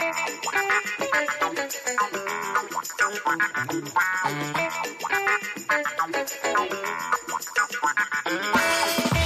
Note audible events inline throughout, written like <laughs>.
Thank you.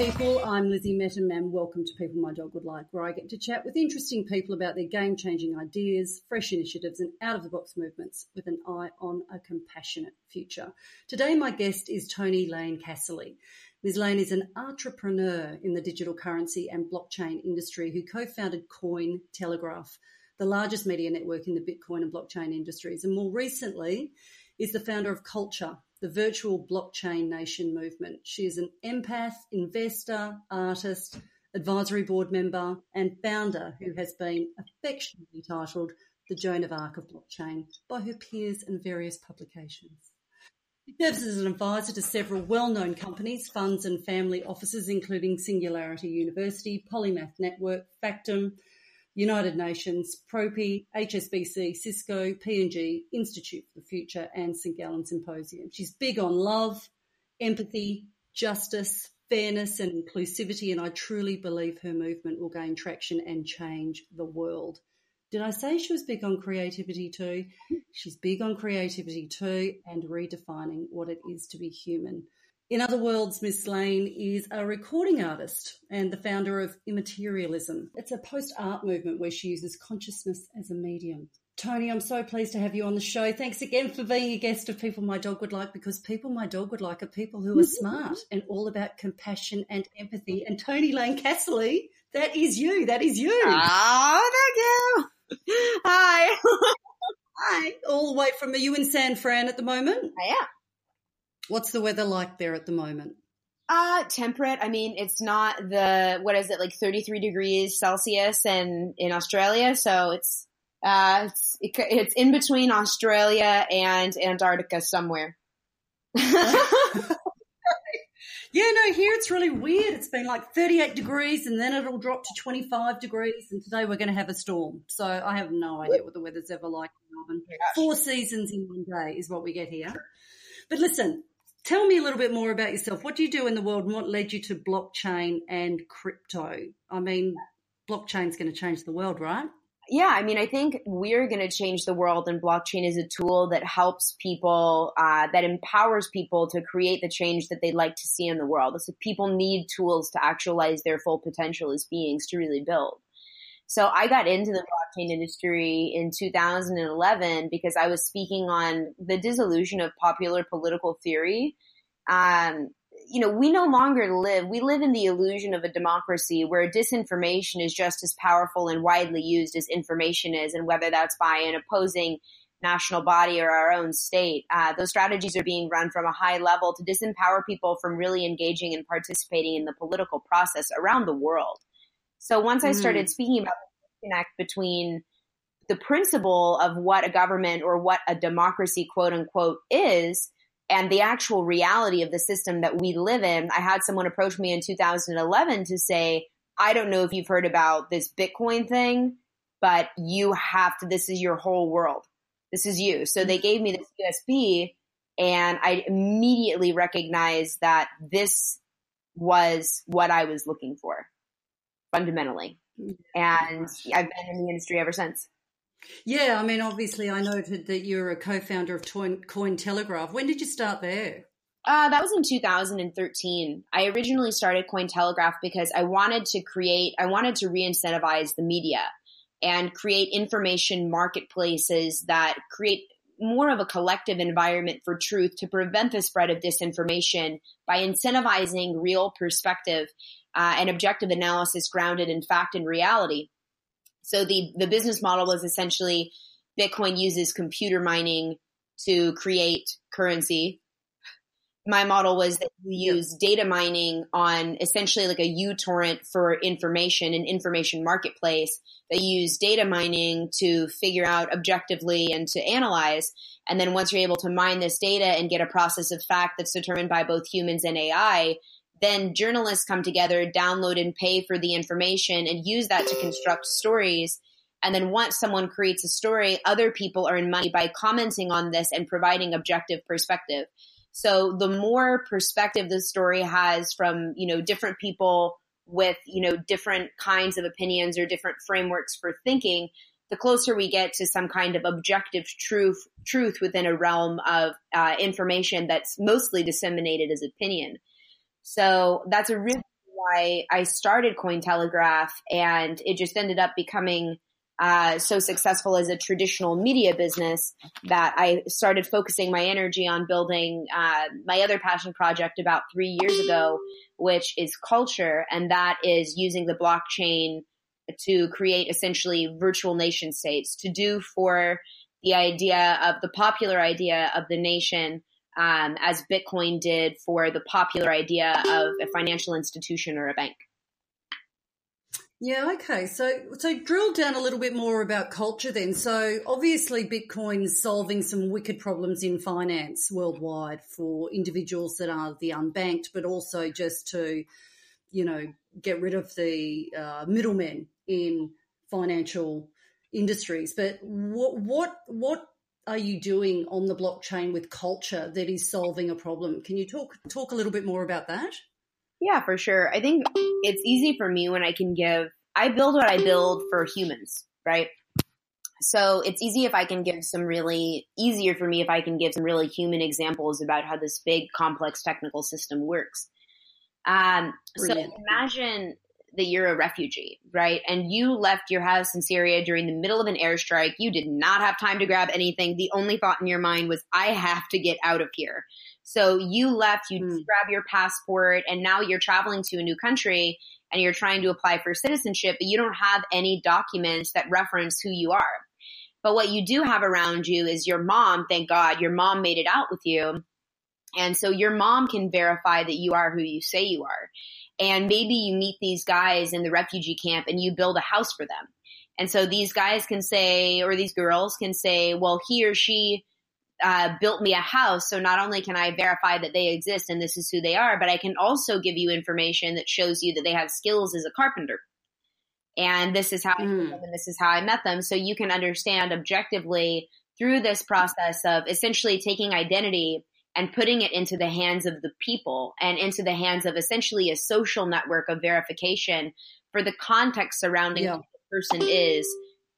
People. I'm Lizzie Mettam and welcome to People My Dog Would Like, where I get to chat with interesting people about their game changing ideas, fresh initiatives, and out of the box movements with an eye on a compassionate future. Today, my guest is Toni Lane Casserly. Ms. Lane is an entrepreneur in the digital currency and blockchain industry who co founded Coin Telegraph, the largest media network in the Bitcoin and blockchain industries, and more recently is the founder of Culture, the virtual blockchain nation movement. She is an empath, investor, artist, advisory board member, and founder who has been affectionately titled the Joan of Arc of blockchain by her peers and various publications. She serves as an advisor to several well-known companies, funds and family offices, including Singularity University, Polymath Network, Factom, United Nations, Propy, HSBC, Cisco, P&G, Institute for the Future, and St. Gallen Symposium. She's big on love, empathy, justice, fairness, and inclusivity, and I truly believe her movement will gain traction and change the world. Did I say she was big on creativity too? Hmm. She's big on creativity too and redefining what it is to be human. In other words, Miss Lane is a recording artist and the founder of Immaterialism. It's a post art movement where she uses consciousness as a medium. Toni, I'm so pleased to have you on the show. Thanks again for being a guest of People My Dog Would Like because people my dog would like are people who are mm-hmm. smart and all about compassion and empathy. And Toni Lane Casserly, that is you. That is you. Oh, thank you. Hi. <laughs> Hi. All the way from, are you in San Fran at the moment? I am. What's the weather like there at the moment? Uh, temperate. I mean, it's not the, what is it, like 33 degrees Celsius and in Australia. So it's, uh, it's, it's in between Australia and Antarctica somewhere. <laughs> <laughs> yeah, no, here it's really weird. It's been like 38 degrees and then it'll drop to 25 degrees. And today we're going to have a storm. So I have no idea what the weather's ever like in Melbourne. Four seasons in one day is what we get here. But listen, Tell me a little bit more about yourself. What do you do in the world and what led you to blockchain and crypto? I mean, blockchain's going to change the world, right? Yeah, I mean, I think we're going to change the world, and blockchain is a tool that helps people, uh, that empowers people to create the change that they'd like to see in the world. So people need tools to actualize their full potential as beings to really build. So I got into the blockchain industry in 2011 because I was speaking on the dissolution of popular political theory. Um, you know, we no longer live, we live in the illusion of a democracy where disinformation is just as powerful and widely used as information is, and whether that's by an opposing national body or our own state. Uh, those strategies are being run from a high level to disempower people from really engaging and participating in the political process around the world. So once I started mm. speaking about the connect between the principle of what a government or what a democracy quote unquote is and the actual reality of the system that we live in, I had someone approach me in 2011 to say, I don't know if you've heard about this Bitcoin thing, but you have to, this is your whole world. This is you. So they gave me this USB and I immediately recognized that this was what I was looking for fundamentally. And I've been in the industry ever since. Yeah, I mean, obviously, I noted that you're a co-founder of Cointelegraph. When did you start there? Uh, that was in 2013. I originally started Cointelegraph because I wanted to create, I wanted to re-incentivize the media and create information marketplaces that create more of a collective environment for truth to prevent the spread of disinformation by incentivizing real perspective uh, and objective analysis grounded in fact and reality. So the, the business model was essentially Bitcoin uses computer mining to create currency. My model was that you use data mining on essentially like a uTorrent for information, an information marketplace. They use data mining to figure out objectively and to analyze. And then once you're able to mine this data and get a process of fact that's determined by both humans and AI, then journalists come together, download and pay for the information and use that to construct stories. And then once someone creates a story, other people earn money by commenting on this and providing objective perspective. So the more perspective the story has from, you know, different people with, you know, different kinds of opinions or different frameworks for thinking, the closer we get to some kind of objective truth, truth within a realm of uh, information that's mostly disseminated as opinion. So that's a really why I started Cointelegraph, and it just ended up becoming uh, so successful as a traditional media business that I started focusing my energy on building uh, my other passion project about three years ago, which is culture, and that is using the blockchain to create essentially virtual nation states to do for the idea of the popular idea of the nation um, as Bitcoin did for the popular idea of a financial institution or a bank. Yeah, okay. So so drill down a little bit more about culture then. So obviously Bitcoin's solving some wicked problems in finance worldwide for individuals that are the unbanked, but also just to, you know, get rid of the uh, middlemen in financial industries. But what what what are you doing on the blockchain with culture that is solving a problem? Can you talk talk a little bit more about that? Yeah, for sure. I think it's easy for me when I can give, I build what I build for humans, right? So it's easy if I can give some really, easier for me if I can give some really human examples about how this big, complex technical system works. Um, so imagine that you're a refugee, right? And you left your house in Syria during the middle of an airstrike. You did not have time to grab anything. The only thought in your mind was, I have to get out of here. So you left, you mm. grab your passport, and now you're traveling to a new country and you're trying to apply for citizenship, but you don't have any documents that reference who you are. But what you do have around you is your mom. Thank God your mom made it out with you. And so your mom can verify that you are who you say you are. And maybe you meet these guys in the refugee camp and you build a house for them. And so these guys can say, or these girls can say, well, he or she uh, built me a house. So not only can I verify that they exist and this is who they are, but I can also give you information that shows you that they have skills as a carpenter. And this is how I mm. and this is how I met them. So you can understand objectively through this process of essentially taking identity and putting it into the hands of the people and into the hands of essentially a social network of verification for the context surrounding yeah. who the person is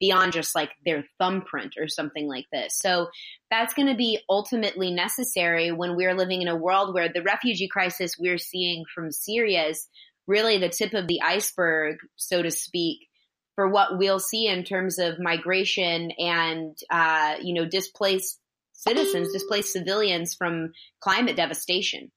beyond just like their thumbprint or something like this. So that's going to be ultimately necessary when we're living in a world where the refugee crisis we're seeing from Syria is really the tip of the iceberg, so to speak, for what we'll see in terms of migration and, uh, you know, displaced citizens, displaced civilians from climate devastation.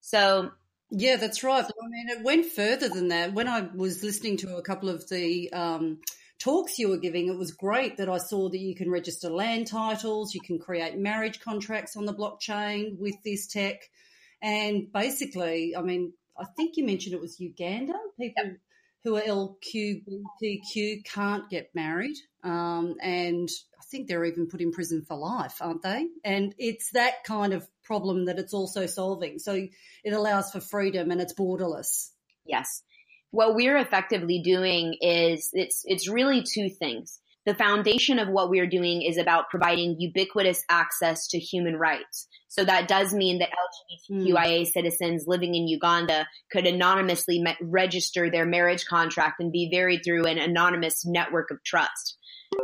So yeah, that's right. I mean, it went further than that. When I was listening to a couple of the um, talks you were giving, it was great that I saw that you can register land titles, you can create marriage contracts on the blockchain with this tech. And basically, I mean, I think you mentioned it was Uganda. People yep. who are LGBTQ can't get married. Um, and think they're even put in prison for life, aren't they? And it's that kind of problem that it's also solving. So it allows for freedom and it's borderless. Yes what we're effectively doing is it's it's really two things. The foundation of what we're doing is about providing ubiquitous access to human rights. So that does mean that LGBTQIA mm. citizens living in Uganda could anonymously register their marriage contract and be varied through an anonymous network of trust.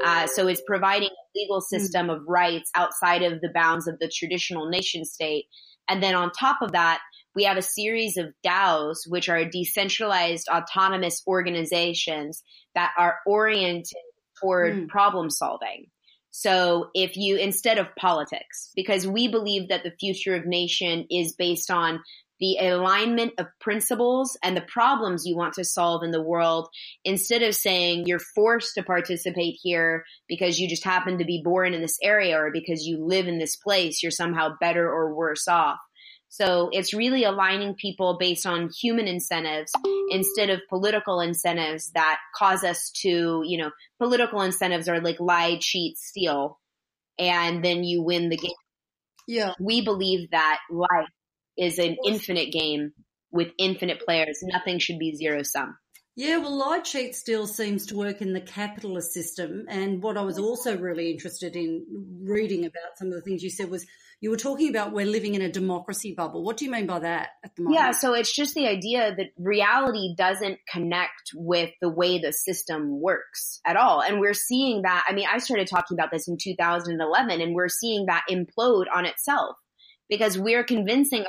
Uh, so it's providing a legal hmm. system of rights outside of the bounds of the traditional nation state. And then on top of that, we have a series of DAOs, which are decentralized autonomous organizations that are oriented toward mm. problem solving. So if you, instead of politics, because we believe that the future of nation is based on the alignment of principles and the problems you want to solve in the world instead of saying you're forced to participate here because you just happen to be born in this area or because you live in this place, you're somehow better or worse off. So it's really aligning people based on human incentives instead of political incentives that cause us to, you know, political incentives are like lie, cheat, steal, and then you win the game. Yeah. We believe that life is an infinite game with infinite players. Nothing should be zero sum. Yeah, well, light sheet still seems to work in the capitalist system. And what I was also really interested in reading about some of the things you said was you were talking about we're living in a democracy bubble. What do you mean by that at the moment? Yeah, so it's just the idea that reality doesn't connect with the way the system works at all. And we're seeing that. I mean, I started talking about this in 2011 and we're seeing that implode on itself because we're convincing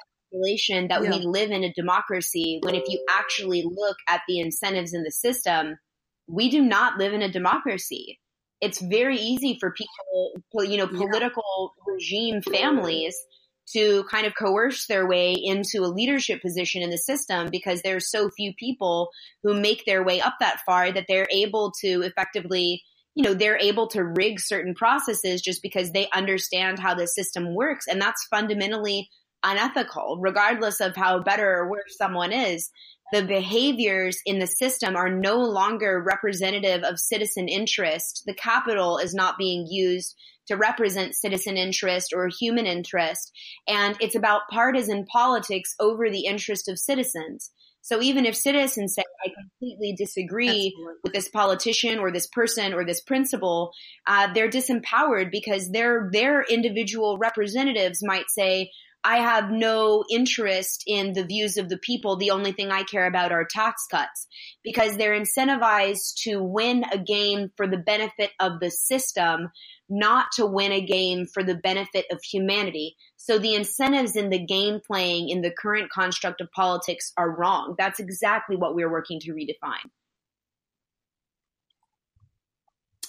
that yeah. we live in a democracy when if you actually look at the incentives in the system, we do not live in a democracy it's very easy for people, you know, political yeah. regime families to kind of coerce their way into a leadership position in the system because there's so few people who make their way up that far that they're able to effectively you know they're able to rig certain processes just because they understand how the system works and that's fundamentally unethical regardless of how better or worse someone is the behaviors in the system are no longer representative of citizen interest. The capital is not being used to represent citizen interest or human interest. And it's about partisan politics over the interest of citizens. So even if citizens say, I completely disagree Absolutely. with this politician or this person or this principle, uh, they're disempowered because their, their individual representatives might say, I have no interest in the views of the people. The only thing I care about are tax cuts because they're incentivized to win a game for the benefit of the system, not to win a game for the benefit of humanity. So the incentives in the game playing in the current construct of politics are wrong. That's exactly what we're working to redefine.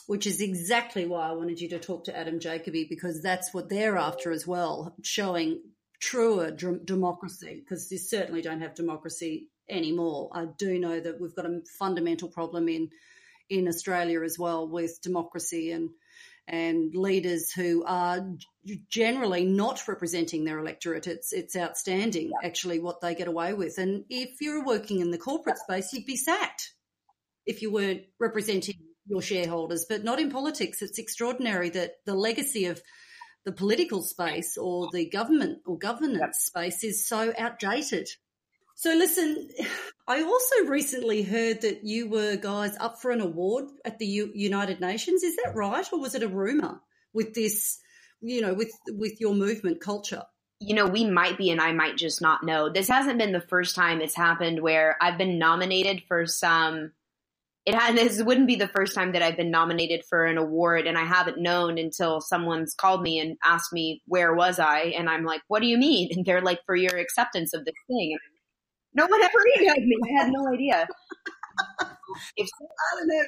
which is exactly why I wanted you to talk to Adam Jacoby because that's what they're after as well, showing truer democracy, because you certainly don't have democracy anymore. I do know that we've got a fundamental problem in in Australia as well with democracy and and leaders who are generally not representing their electorate. It's it's outstanding actually what they get away with. And if you're working in the corporate space, you'd be sacked if you weren't representing your shareholders, but not in politics. It's extraordinary that the legacy of the political space or the government or governance yep. space is so outdated. So listen, <sighs> I also recently heard that you were guys up for an award at the U- United Nations. Is that right, or was it a rumor with this, you know, with with your movement culture? You know, we might be, and I might just not know. This hasn't been the first time it's happened where I've been nominated for some it had, this wouldn't be the first time that I've been nominated for an award and I haven't known until someone's called me and asked me where was I and I'm like, what do you mean? And they're like, for your acceptance of this thing. no one ever emailed me. I had no idea. <laughs> if I don't know,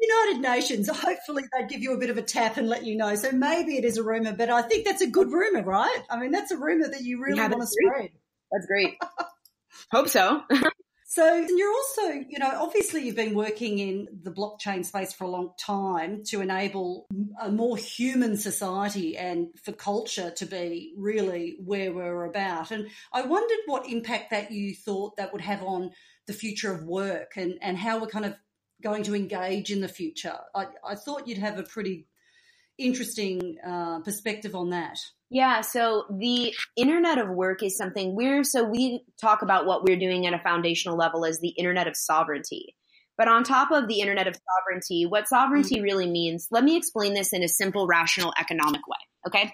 United Nations, hopefully they'd give you a bit of a tap and let you know. So maybe it is a rumor, but I think that's a good rumor, right? I mean, that's a rumor that you really yeah, want to spread. That's great. <laughs> Hope so. <laughs> So and you're also, you know, obviously you've been working in the blockchain space for a long time to enable a more human society and for culture to be really where we're about. And I wondered what impact that you thought that would have on the future of work and, and how we're kind of going to engage in the future. I, I thought you'd have a pretty interesting uh, perspective on that. Yeah, so the internet of work is something we're so we talk about what we're doing at a foundational level as the internet of sovereignty. But on top of the internet of sovereignty, what sovereignty mm-hmm. really means, let me explain this in a simple, rational, economic way. Okay.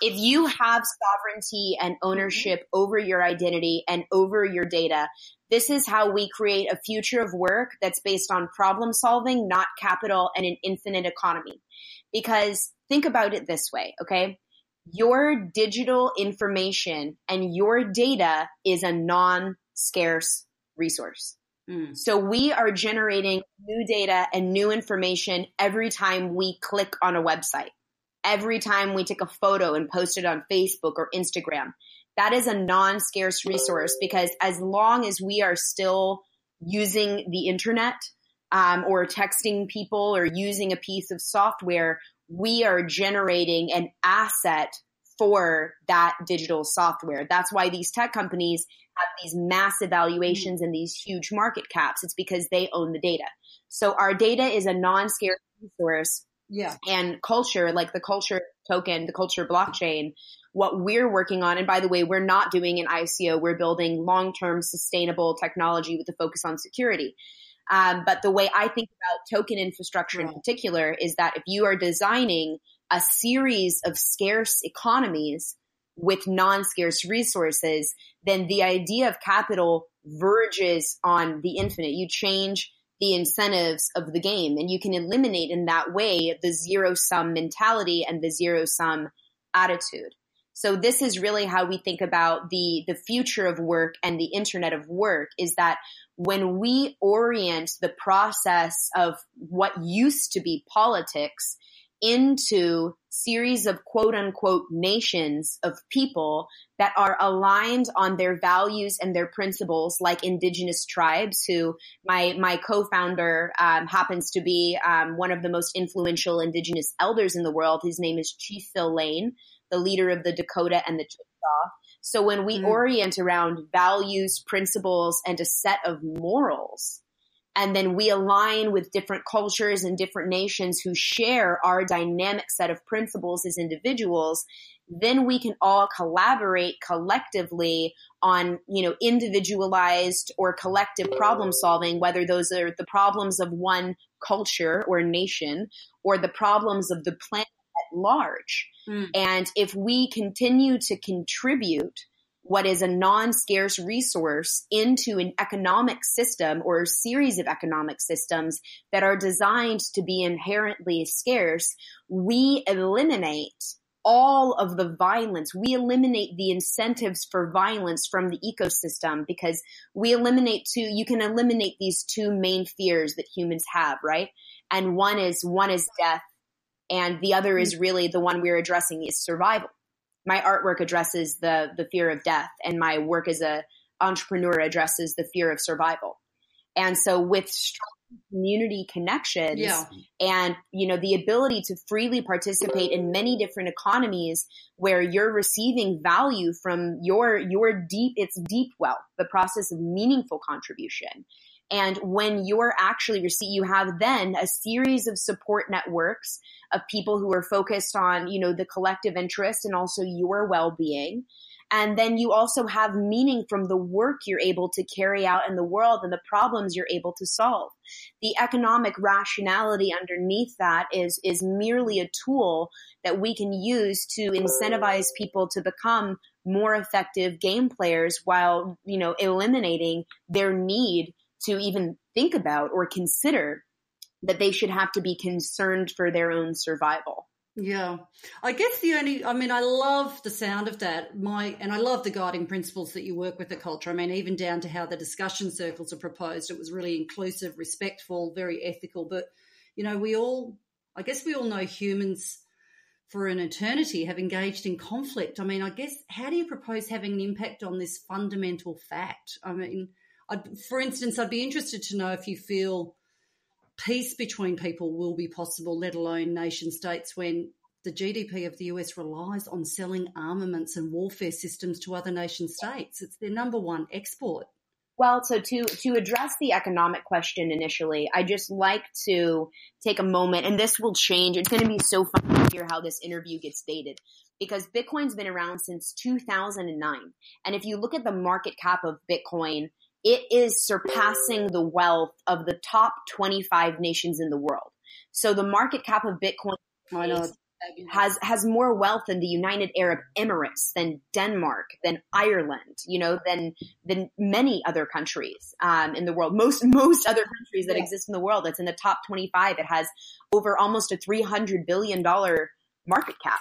If you have sovereignty and ownership mm-hmm. over your identity and over your data, this is how we create a future of work that's based on problem solving, not capital and an infinite economy. Because think about it this way, okay? your digital information and your data is a non scarce resource. Mm. So we are generating new data and new information every time we click on a website, every time we take a photo and post it on Facebook or Instagram. That is a non scarce resource because as long as we are still using the internet um, or texting people or using a piece of software, we are generating an asset for that digital software. That's why these tech companies have these massive valuations and these huge market caps. It's because they own the data. So our data is a non-scarce resource. Yeah. And culture, like the culture token, the culture blockchain, what we're working on, and by the way, we're not doing an ICO, we're building long-term sustainable technology with a focus on security. Um, but the way I think about token infrastructure in particular is that if you are designing a series of scarce economies with non-scarce resources, then the idea of capital verges on the infinite. You change the incentives of the game and you can eliminate in that way the zero sum mentality and the zero sum attitude. So this is really how we think about the, the future of work and the internet of work is that when we orient the process of what used to be politics into series of quote unquote nations of people that are aligned on their values and their principles like indigenous tribes who my my co-founder um, happens to be um, one of the most influential indigenous elders in the world. His name is chief phil lane the leader of the dakota and the chickasaw so when we mm-hmm. orient around values principles and a set of morals and then we align with different cultures and different nations who share our dynamic set of principles as individuals then we can all collaborate collectively on you know individualized or collective problem solving whether those are the problems of one culture or nation or the problems of the planet large mm. and if we continue to contribute what is a non-scarce resource into an economic system or a series of economic systems that are designed to be inherently scarce, we eliminate all of the violence. We eliminate the incentives for violence from the ecosystem because we eliminate two, you can eliminate these two main fears that humans have, right? And one is, one is death and the other is hmm. really the one we're addressing is survival. My artwork addresses the the fear of death and my work as a entrepreneur addresses the fear of survival. And so with community connections yeah. and you know the ability to freely participate in many different economies where you're receiving value from your your deep it's deep wealth the process of meaningful contribution and when you're actually receive, you have then a series of support networks of people who are focused on, you know, the collective interest and also your well-being. And then you also have meaning from the work you're able to carry out in the world and the problems you're able to solve. The economic rationality underneath that is, is merely a tool that we can use to incentivize people to become more effective game players while, you know, eliminating their need to even think about or consider that they should have to be concerned for their own survival. Yeah. I guess the only, I mean, I love the sound of that. My, and I love the guiding principles that you work with the culture. I mean, even down to how the discussion circles are proposed. It was really inclusive, respectful, very ethical. But, you know, we all, I guess we all know humans for an eternity have engaged in conflict. I mean, I guess, how do you propose having an impact on this fundamental fact? I mean, I'd, for instance, I'd be interested to know if you feel peace between people will be possible, let alone nation states, when the GDP of the US relies on selling armaments and warfare systems to other nation states. It's their number one export. Well, so to to address the economic question initially, I just like to take a moment, and this will change. It's going to be so fun to hear how this interview gets dated because Bitcoin's been around since 2009, and if you look at the market cap of Bitcoin it is surpassing the wealth of the top 25 nations in the world. So the market cap of Bitcoin has has more wealth than the United Arab Emirates, than Denmark, than Ireland, you know, than than many other countries um, in the world. Most most other countries that yeah. exist in the world, that's in the top 25. It has over almost a 300 billion dollar market cap.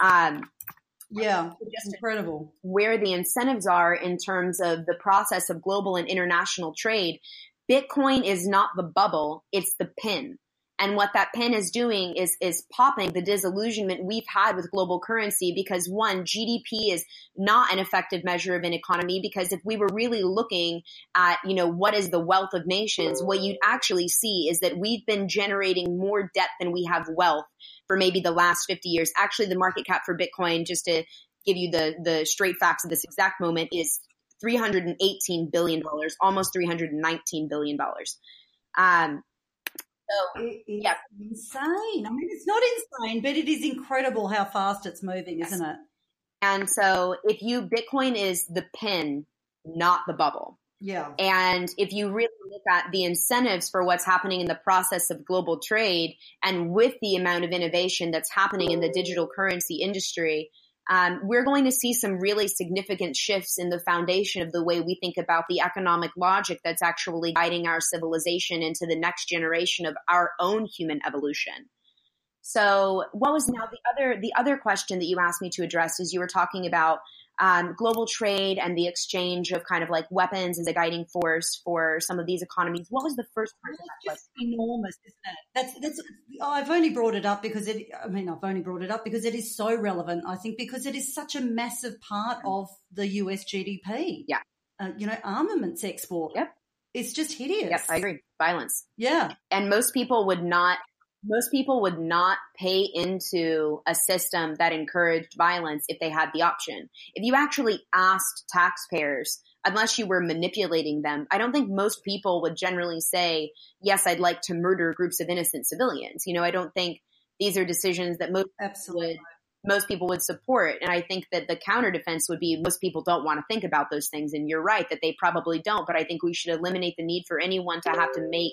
Um, yeah, just incredible. Where the incentives are in terms of the process of global and international trade. Bitcoin is not the bubble, it's the pin. And what that pin is doing is, is popping the disillusionment we've had with global currency because one, GDP is not an effective measure of an economy because if we were really looking at, you know, what is the wealth of nations, what you'd actually see is that we've been generating more debt than we have wealth for maybe the last 50 years. Actually, the market cap for Bitcoin, just to give you the, the straight facts of this exact moment is $318 billion, almost $319 billion. Um, so, it, yeah. insane. I mean, it's not insane, but it is incredible how fast it's moving, isn't it? And so if you, Bitcoin is the pin, not the bubble. Yeah. And if you really look at the incentives for what's happening in the process of global trade and with the amount of innovation that's happening in the digital currency industry, um, we're going to see some really significant shifts in the foundation of the way we think about the economic logic that's actually guiding our civilization into the next generation of our own human evolution. So, what was now the other the other question that you asked me to address is you were talking about um, global trade and the exchange of kind of like weapons as a guiding force for some of these economies. What was the first part of that just enormous, isn't it? That's that's. I've only brought it up because it. I mean, I've only brought it up because it is so relevant. I think because it is such a massive part of the US GDP. Yeah. Uh, you know, armaments export. Yep. It's just hideous. Yep, I agree. Violence. Yeah. And most people would not most people would not pay into a system that encouraged violence if they had the option. If you actually asked taxpayers, unless you were manipulating them, I don't think most people would generally say, yes, I'd like to murder groups of innocent civilians. You know, I don't think these are decisions that most Absolutely. would most people would support. And I think that the counter defense would be most people don't want to think about those things. And you're right that they probably don't. But I think we should eliminate the need for anyone to have to make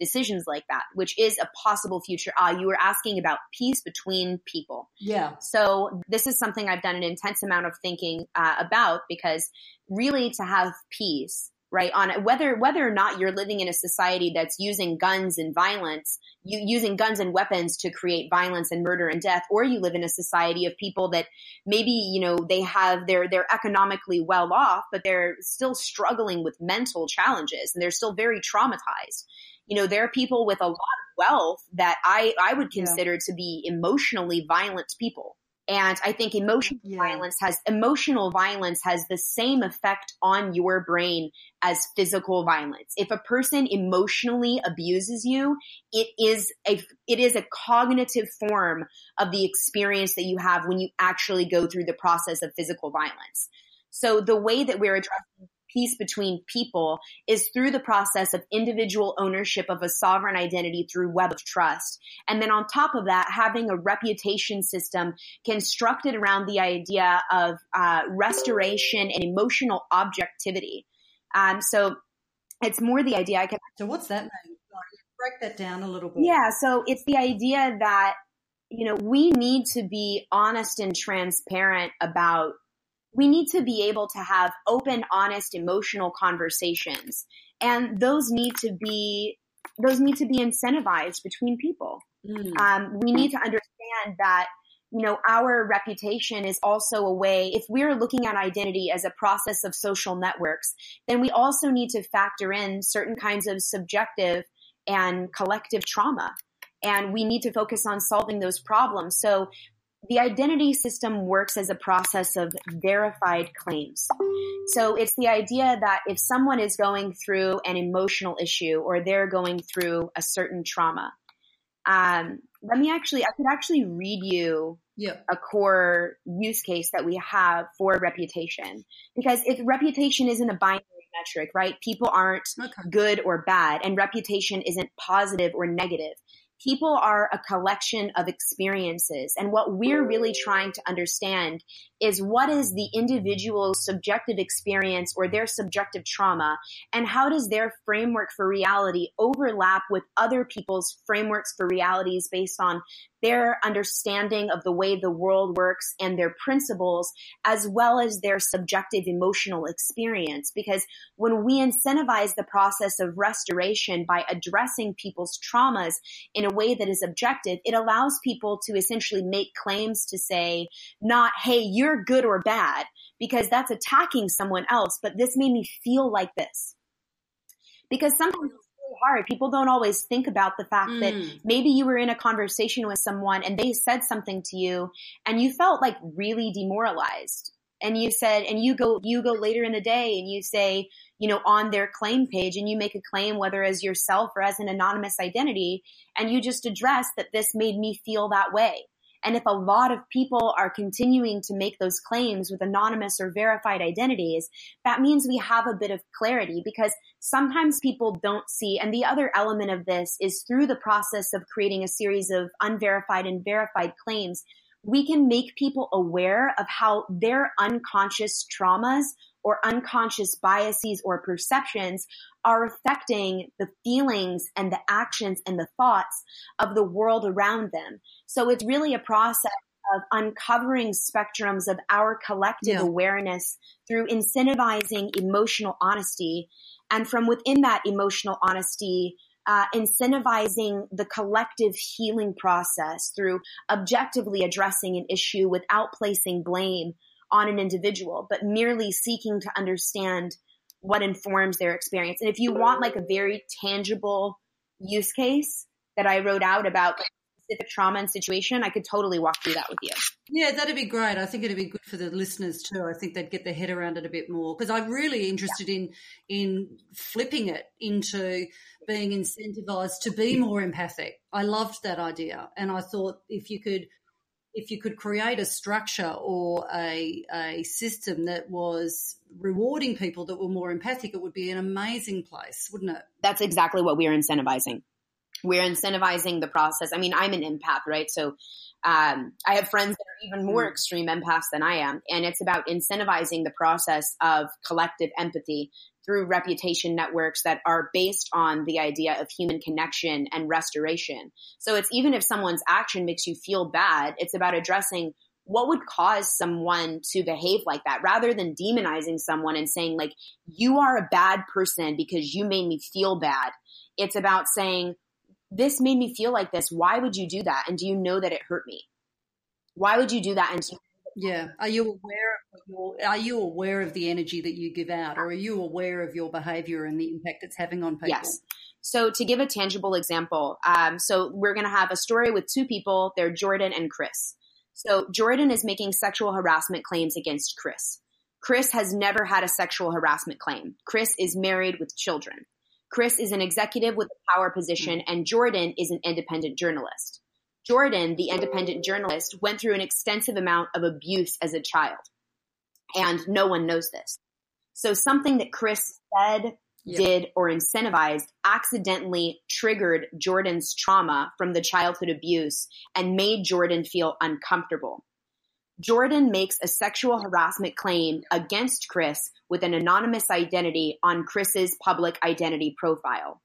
decisions like that, which is a possible future. Ah, you were asking about peace between people. Yeah. So this is something I've done an intense amount of thinking uh, about because really to have peace, right, on whether whether or not you're living in a society that's using guns and violence, you, using guns and weapons to create violence and murder and death, or you live in a society of people that maybe you know they have they're they're economically well off, but they're still struggling with mental challenges and they're still very traumatized you know, there are people with a lot of wealth that I, I would consider yeah. to be emotionally violent people. And I think emotional yeah. violence has emotional violence has the same effect on your brain as physical violence. If a person emotionally abuses you, it is a it is a cognitive form of the experience that you have when you actually go through the process of physical violence. So the way that we're addressing peace between people is through the process of individual ownership of a sovereign identity through web of trust. And then on top of that, having a reputation system constructed around the idea of uh, restoration and emotional objectivity. Um, so it's more the idea I can. So what's that mean? Break that down a little bit. Yeah. So it's the idea that, you know, we need to be honest and transparent about we need to be able to have open, honest, emotional conversations. And those need to be, those need to be incentivized between people. Mm. Um, we need to understand that, you know, our reputation is also a way, if we're looking at identity as a process of social networks, then we also need to factor in certain kinds of subjective and collective trauma and we need to focus on solving those problems. So the identity system works as a process of verified claims. So it's the idea that if someone is going through an emotional issue or they're going through a certain trauma, um, let me actually, I could actually read you yep. a core use case that we have for reputation. Because if reputation isn't a binary metric, right? People aren't okay. good or bad, and reputation isn't positive or negative people are a collection of experiences. And what we're really trying to understand is what is the individual's subjective experience or their subjective trauma, and how does their framework for reality overlap with other people's frameworks for realities based on their understanding of the way the world works and their principles, as well as their subjective emotional experience. Because when we incentivize the process of restoration by addressing people's traumas in a way that is objective, it allows people to essentially make claims to say, not, hey, you're good or bad, because that's attacking someone else, but this made me feel like this. Because sometimes hard. People don't always think about the fact mm. that maybe you were in a conversation with someone and they said something to you and you felt like really demoralized. And you said, and you go, you go later in the day and you say, you know, on their claim page and you make a claim, whether as yourself or as an anonymous identity, and you just address that this made me feel that way. And if a lot of people are continuing to make those claims with anonymous or verified identities, that means we have a bit of clarity because sometimes people don't see. And the other element of this is through the process of creating a series of unverified and verified claims, we can make people aware of how their unconscious traumas or unconscious biases or perceptions are affecting the feelings and the actions and the thoughts of the world around them. So it's really a process of uncovering spectrums of our collective yeah. awareness through incentivizing emotional honesty. And from within that emotional honesty, uh, incentivizing the collective healing process through objectively addressing an issue without placing blame on an individual, but merely seeking to understand what informs their experience. And if you want like a very tangible use case that I wrote out about specific trauma and situation, I could totally walk through that with you. Yeah, that'd be great. I think it'd be good for the listeners too. I think they'd get their head around it a bit more because I'm really interested yeah. in in flipping it into being incentivized to be more empathic. I loved that idea, and I thought if you could if you could create a structure or a, a system that was rewarding people that were more empathic, it would be an amazing place, wouldn't it? That's exactly what we are incentivizing we're incentivizing the process. I mean, I'm an empath, right? So um, I have friends that are even more mm. extreme empaths than I am, and it's about incentivizing the process of collective empathy through reputation networks that are based on the idea of human connection and restoration. So it's even if someone's action makes you feel bad, it's about addressing what would cause someone to behave like that rather than demonizing someone and saying like you are a bad person because you made me feel bad it's about saying this made me feel like this. Why would you do that? And do you know that it hurt me? Why would you do that? And yeah, are you aware of your, are you aware of the energy that you give out, or are you aware of your behavior and the impact it's having on people? Yes. So to give a tangible example, um, so we're going to have a story with two people. They're Jordan and Chris. So Jordan is making sexual harassment claims against Chris. Chris has never had a sexual harassment claim. Chris is married with children. Chris is an executive with a power position, and Jordan is an independent journalist. Jordan, the independent journalist, went through an extensive amount of abuse as a child, and no one knows this. So something that Chris said, yeah. did, or incentivized accidentally triggered Jordan's trauma from the childhood abuse and made Jordan feel uncomfortable. Jordan makes a sexual harassment claim against Chris with an anonymous identity on Chris's public identity profile.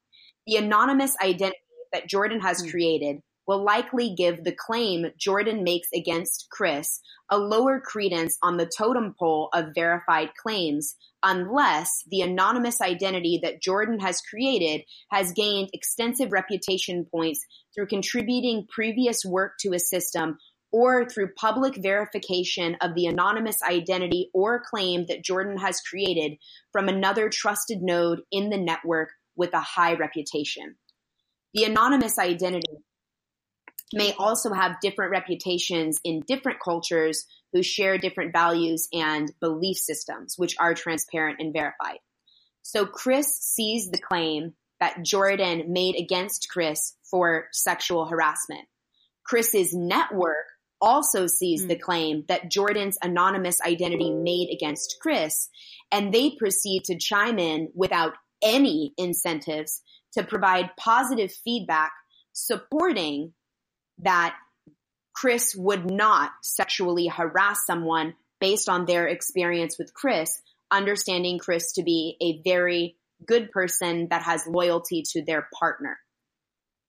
The anonymous identity that Jordan has mm. created will likely give the claim Jordan makes against Chris a lower credence on the totem pole of verified claims unless the anonymous identity that Jordan has created has gained extensive reputation points through contributing previous work to a system or through public verification of the anonymous identity or claim that Jordan has created from another trusted node in the network with a high reputation. The anonymous identity may also have different reputations in different cultures who share different values and belief systems, which are transparent and verified. So Chris sees the claim that Jordan made against Chris for sexual harassment. Chris's network also sees mm. the hmm. claim that Jordan's anonymous identity made against Chris, and they proceed to chime in without any incentives to provide positive feedback supporting that Chris would not sexually harass someone based on their experience with Chris, understanding Chris to be a very good person that has loyalty to their partner.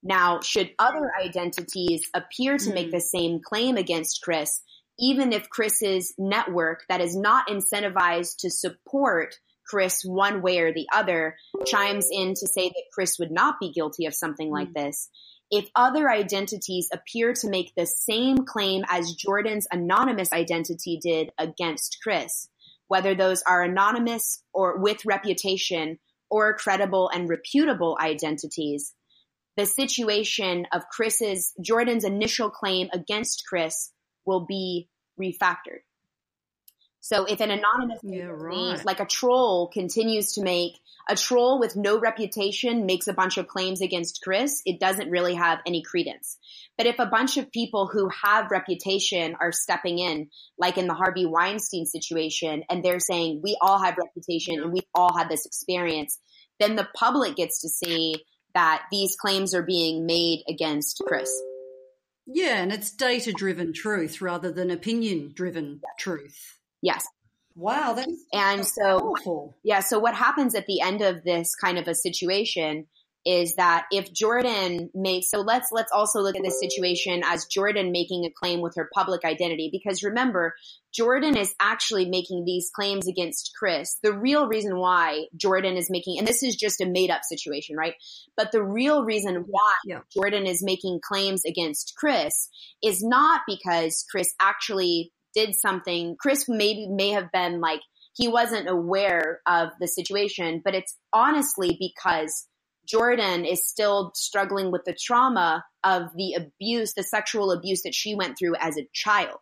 Now, should other identities appear to make hmm. the same claim against Chris, even if Chris's network that is not incentivized to support Chris one way or the other chimes in to say that Chris would not be guilty of something like hmm. this. If other identities appear to make the same claim as Jordan's anonymous identity did against Chris, whether those are anonymous or with reputation or credible and reputable identities, the situation of Chris's Jordan's initial claim against Chris will be refactored. So if an anonymous yeah, right. like a troll continues to make a troll with no reputation makes a bunch of claims against Chris, it doesn't really have any credence. But if a bunch of people who have reputation are stepping in, like in the Harvey Weinstein situation, and they're saying, we all have reputation and we've all had this experience, then the public gets to see that these claims are being made against Chris. Yeah, and it's data driven truth rather than opinion driven truth. Yes. Wow, that's and so powerful. yeah. So what happens at the end of this kind of a situation is that if Jordan makes so let's let's also look at this situation as Jordan making a claim with her public identity because remember Jordan is actually making these claims against Chris. The real reason why Jordan is making and this is just a made up situation, right? But the real reason why Yeah. Jordan is making claims against Chris is not because Chris actually did something. Chris maybe may have been like he wasn't aware of the situation, but it's honestly because Jordan is still struggling with the trauma of the abuse, the sexual abuse that she went through as a child.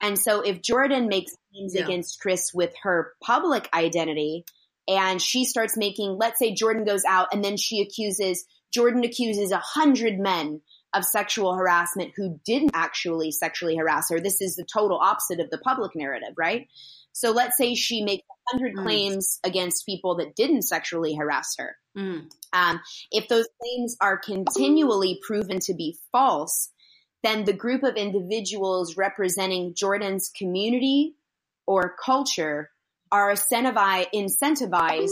And so if Jordan makes claims Yeah. against Chris with her public identity and she starts making, let's say Jordan goes out and then she accuses, Jordan accuses a hundred men of sexual harassment who didn't actually sexually harass her. This is the total opposite of the public narrative, right? So let's say she makes a hundred Mm. claims against people that didn't sexually harass her. Mm. Um, if those claims are continually proven to be false, then the group of individuals representing Jordan's community or culture are incentivized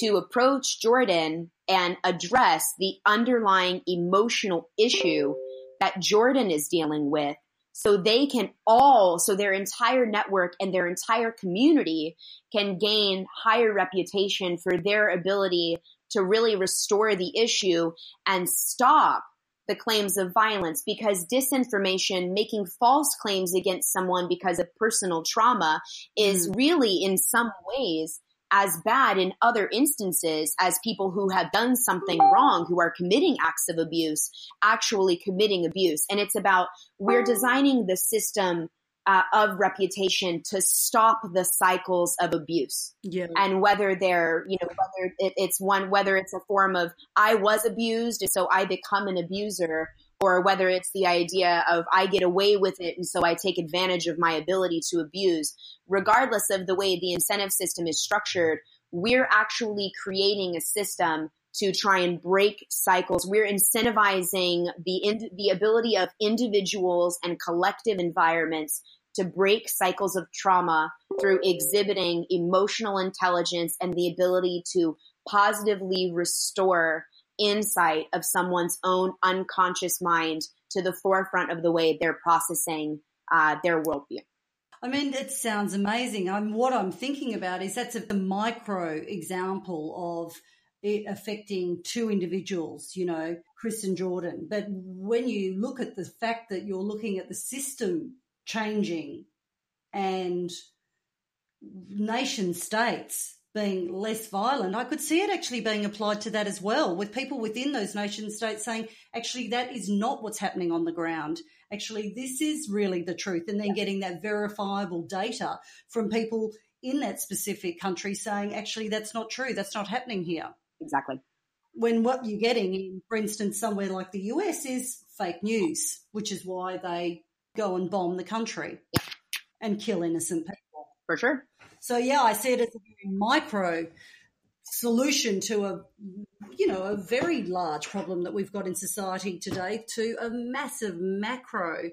to approach Jordan and address the underlying emotional issue that Jordan is dealing with so they can all, so their entire network and their entire community can gain higher reputation for their ability to really restore the issue and stop the claims of violence because disinformation, making false claims against someone because of personal trauma is mm. really in some ways as bad in other instances as people who have done something wrong, who are committing acts of abuse, actually committing abuse. And it's about we're designing the system uh, of reputation to stop the cycles of abuse Yeah. and whether they're you know whether it, it's one whether it's a form of i was abused and so i become an abuser or whether it's the idea of i get away with it and so i take advantage of my ability to abuse. Regardless of the way the incentive system is structured we're actually creating a system to try and break cycles. We're incentivizing the in, the ability of individuals and collective environments to break cycles of trauma through exhibiting emotional intelligence and the ability to positively restore insight of someone's own unconscious mind to the forefront of the way they're processing uh, their worldview. I mean, it sounds amazing. I'm, what I'm thinking about is that's a, the micro example of it affecting two individuals, you know, Chris and Jordan. But when you look at the fact that you're looking at the system changing and nation states being less violent, I could see it actually being applied to that as well, with people within those nation states saying, actually, that is not what's happening on the ground. Actually, this is really the truth. And then getting that verifiable data from people in that specific country saying, actually, that's not true. That's not happening here. Exactly. When what you're getting in, for instance, somewhere like the US is fake news, which is why they go and bomb the country and kill innocent people. For sure. So yeah, I see it as a very micro solution to a you know a very large problem that we've got in society today to a massive macro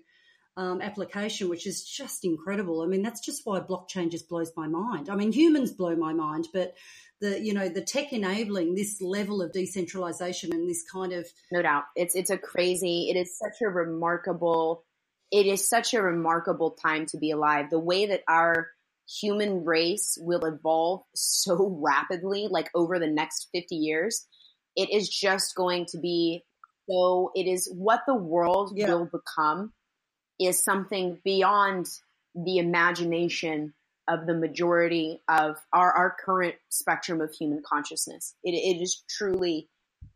um, application, which is just incredible. I mean, that's just why blockchain just blows my mind. I mean, humans blow my mind, but the you know the tech enabling this level of decentralization and this kind of No doubt. It's it's a crazy, it is such a remarkable it is such a remarkable time to be alive. The way that our human race will evolve so <laughs> rapidly, like over the next 50 years, it is just going to be so, it is what the world Yeah. will become is something beyond the imagination of the majority of our, our current spectrum of human consciousness. It, it is truly,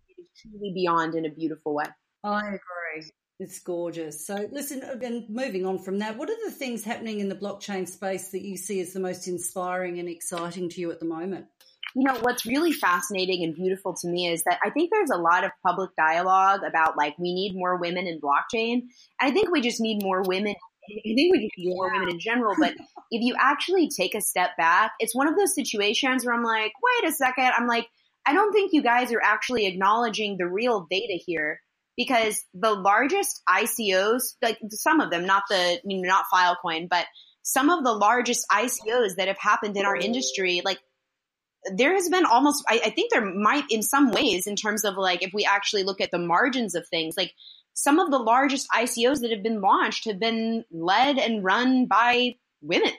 it is truly beyond in a beautiful way. I agree. It's gorgeous. So, listen, uh, and moving on from that, what are the things happening in the blockchain space that you see as the most inspiring and exciting to you at the moment? You know, what's really fascinating and beautiful to me is that I think there's a lot of public dialogue about like we need more women in blockchain. I think we just need more women. I think we just need more women in general. But if you actually take a step back, it's one of those situations where I'm like, wait a second. I'm like, I don't think you guys are actually acknowledging the real data here because the largest ICOs, like some of them, not the, you know, not Filecoin, but some of the largest ICOs that have happened in our industry, like there has been almost, I, I think there might, in some ways, in terms of like, if we actually look at the margins of things, like some of the largest ICOs that have been launched have been led and run by women.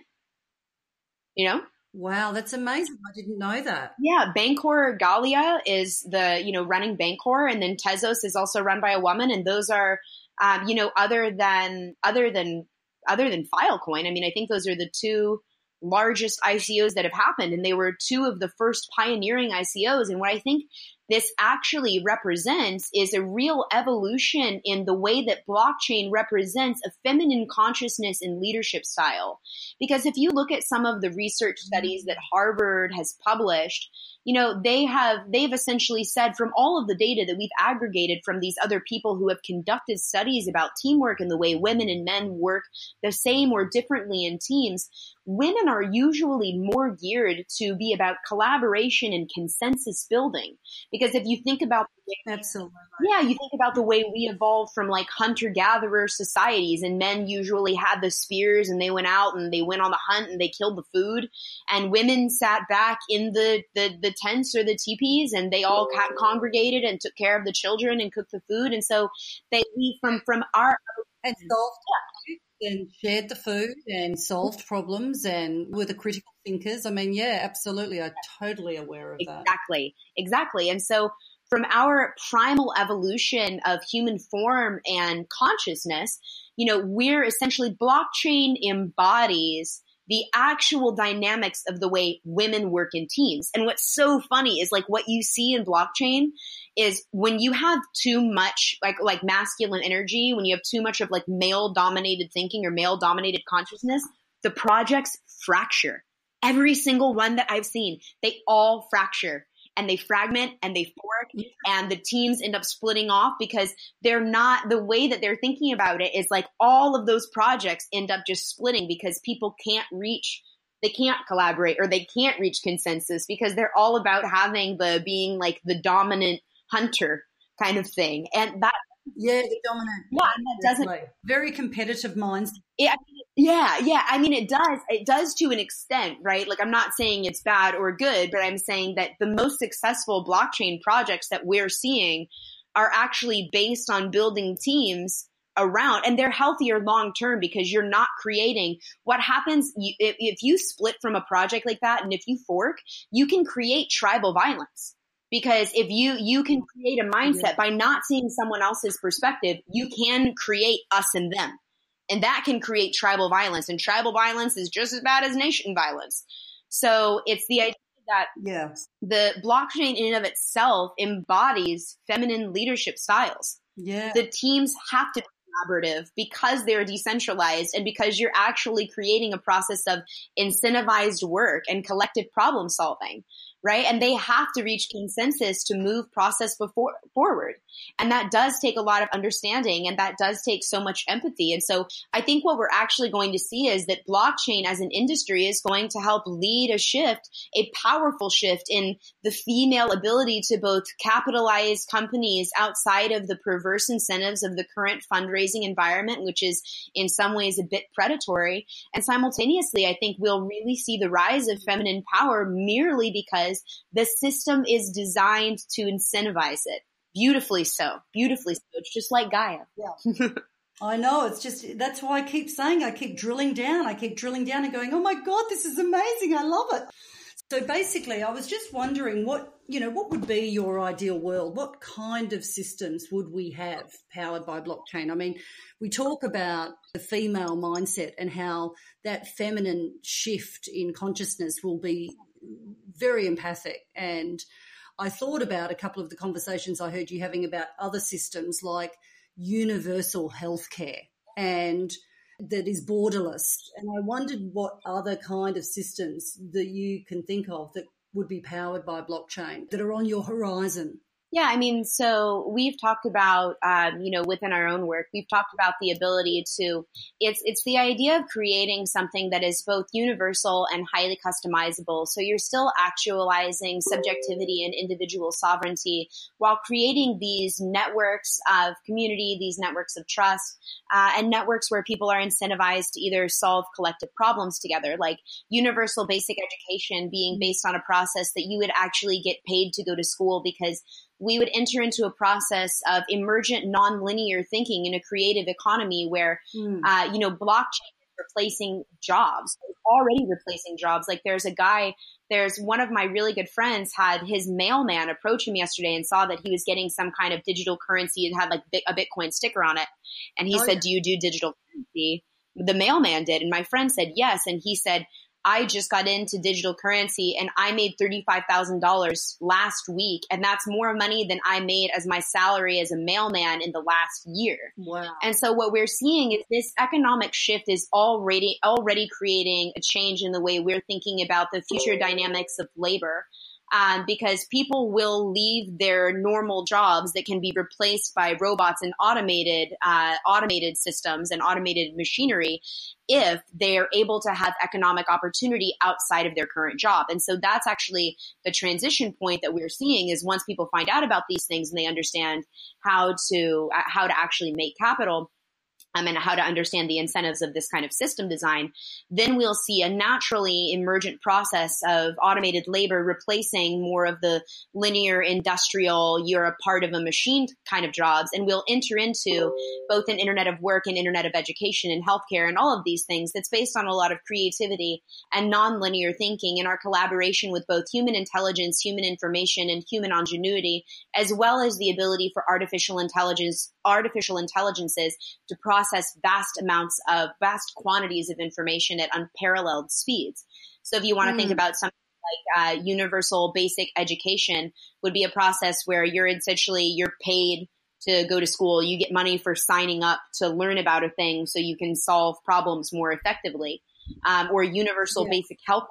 You know? Wow, that's amazing. I didn't know that. Yeah, Bancor Galia is the, you know, running Bancor and then Tezos is also run by a woman and those are um, you know, other than other than other than Filecoin, I mean, I think those are the two largest ICOs that have happened, and they were two of the first pioneering ICOs. And what I think this actually represents is a real evolution in the way that blockchain represents a feminine consciousness and leadership style. Because if you look at some of the research mm-hmm. studies that Harvard has published, you know, they have, they've essentially said from all of the data that we've aggregated from these other people who have conducted studies about teamwork and the way women and men work the same or differently in teams, women are usually more geared to be about collaboration and consensus building. Because if you think about Absolutely. Yeah, you think about the way we evolved from like hunter gatherer societies, and men usually had the spears and they went out and they went on the hunt and they killed the food, and women sat back in the the, the tents or the teepees and they all congregated and took care of the children and cooked the food, and so they we from from our and solved and shared the food and solved problems and were the critical thinkers. I mean, yeah, absolutely. I'm totally aware of that. Exactly. Exactly. And so from our primal evolution of human form and consciousness, you know, we're essentially blockchain embodies the actual dynamics of the way women work in teams. And what's so funny is like what you see in blockchain is when you have too much like like masculine energy, when you have too much of like male dominated thinking or male dominated consciousness, the projects fracture. Every single one that I've seen, they all fracture and they fragment and they fork yeah. and the teams end up splitting off because they're not the way that they're thinking about it is like all of those projects end up just splitting because people can't reach they can't collaborate or they can't reach consensus because they're all about having the being like the dominant hunter kind of thing and that yeah, the dominant. Yeah, and that doesn't very competitive minds. Yeah, yeah, yeah. I mean, it does. It does to an extent, right? Like, I'm not saying it's bad or good, but I'm saying that the most successful blockchain projects that we're seeing are actually based on building teams around and they're healthier long term because you're not creating what happens if, if you split from a project like that and if you fork you can create tribal violence because if you you can create a mindset by not seeing someone else's perspective you can create us and them. And that can create tribal violence. And tribal violence is just as bad as nation violence. So it's the idea that yeah. the blockchain in and of itself embodies feminine leadership styles. Yeah. The teams have to be collaborative because they're decentralized and because you're actually creating a process of incentivized work and collective problem solving right? And they have to reach consensus to move process before forward. And that does take a lot of understanding and that does take so much empathy. And so I think what we're actually going to see is that blockchain as an industry is going to help lead a shift, a powerful shift in the female ability to both capitalize companies outside of the perverse incentives of the current fundraising environment, which is in some ways a bit predatory. And simultaneously, I think we'll really see the rise of feminine power merely because because the system is designed to incentivize it. Beautifully so. Beautifully so. It's just like Gaia. Yeah. <laughs> I know. It's just, that's why I keep saying, I keep drilling down. I keep drilling down and going, oh my God, this is amazing. I love it. So basically, I was just wondering what, you know, what would be your ideal world? What kind of systems would we have powered by blockchain? I mean, we talk about the female mindset and how that feminine shift in consciousness will be very empathic. And I thought about a couple of the conversations I heard you having about other systems like universal healthcare and that is borderless. And I wondered what other kind of systems that you can think of that would be powered by blockchain that are on your horizon. Yeah, I mean, so we've talked about, um, you know, within our own work, we've talked about the ability to, it's it's the idea of creating something that is both universal and highly customizable. So you're still actualizing subjectivity and individual sovereignty while creating these networks of community, these networks of trust, uh, and networks where people are incentivized to either solve collective problems together, like universal basic education being based on a process that you would actually get paid to go to school because we would enter into a process of emergent nonlinear thinking in a creative economy where, mm. uh, you know, blockchain is replacing jobs, it's already replacing jobs. Like there's a guy, there's one of my really good friends had his mailman approach him yesterday and saw that he was getting some kind of digital currency and had like a Bitcoin sticker on it. And he oh, said, yeah. do you do digital currency? The mailman did. And my friend said, yes. And he said, I just got into digital currency and I made $35,000 last week. And that's more money than I made as my salary as a mailman in the last year. Wow. And so what we're seeing is this economic shift is already, already creating a change in the way we're thinking about the future dynamics of labor um, because people will leave their normal jobs that can be replaced by robots and automated uh, automated systems and automated machinery if they're able to have economic opportunity outside of their current job. And so that's actually the transition point that we're seeing is once people find out about these things and they understand how to uh, how to actually make capital um, and how to understand the incentives of this kind of system design, then we'll see a naturally emergent process of automated labor replacing more of the linear industrial, you're a part of a machine kind of jobs. And we'll enter into both an internet of work and internet of education and healthcare and all of these things that's based on a lot of creativity and nonlinear thinking and our collaboration with both human intelligence, human information, and human ingenuity, as well as the ability for artificial intelligence, artificial intelligences to process process vast amounts of vast quantities of information at unparalleled speeds. So if you want to mm. think about something like uh, universal basic education would be a process where you're essentially you're paid to go to school you get money for signing up to learn about a thing so you can solve problems more effectively um, or universal yeah. basic health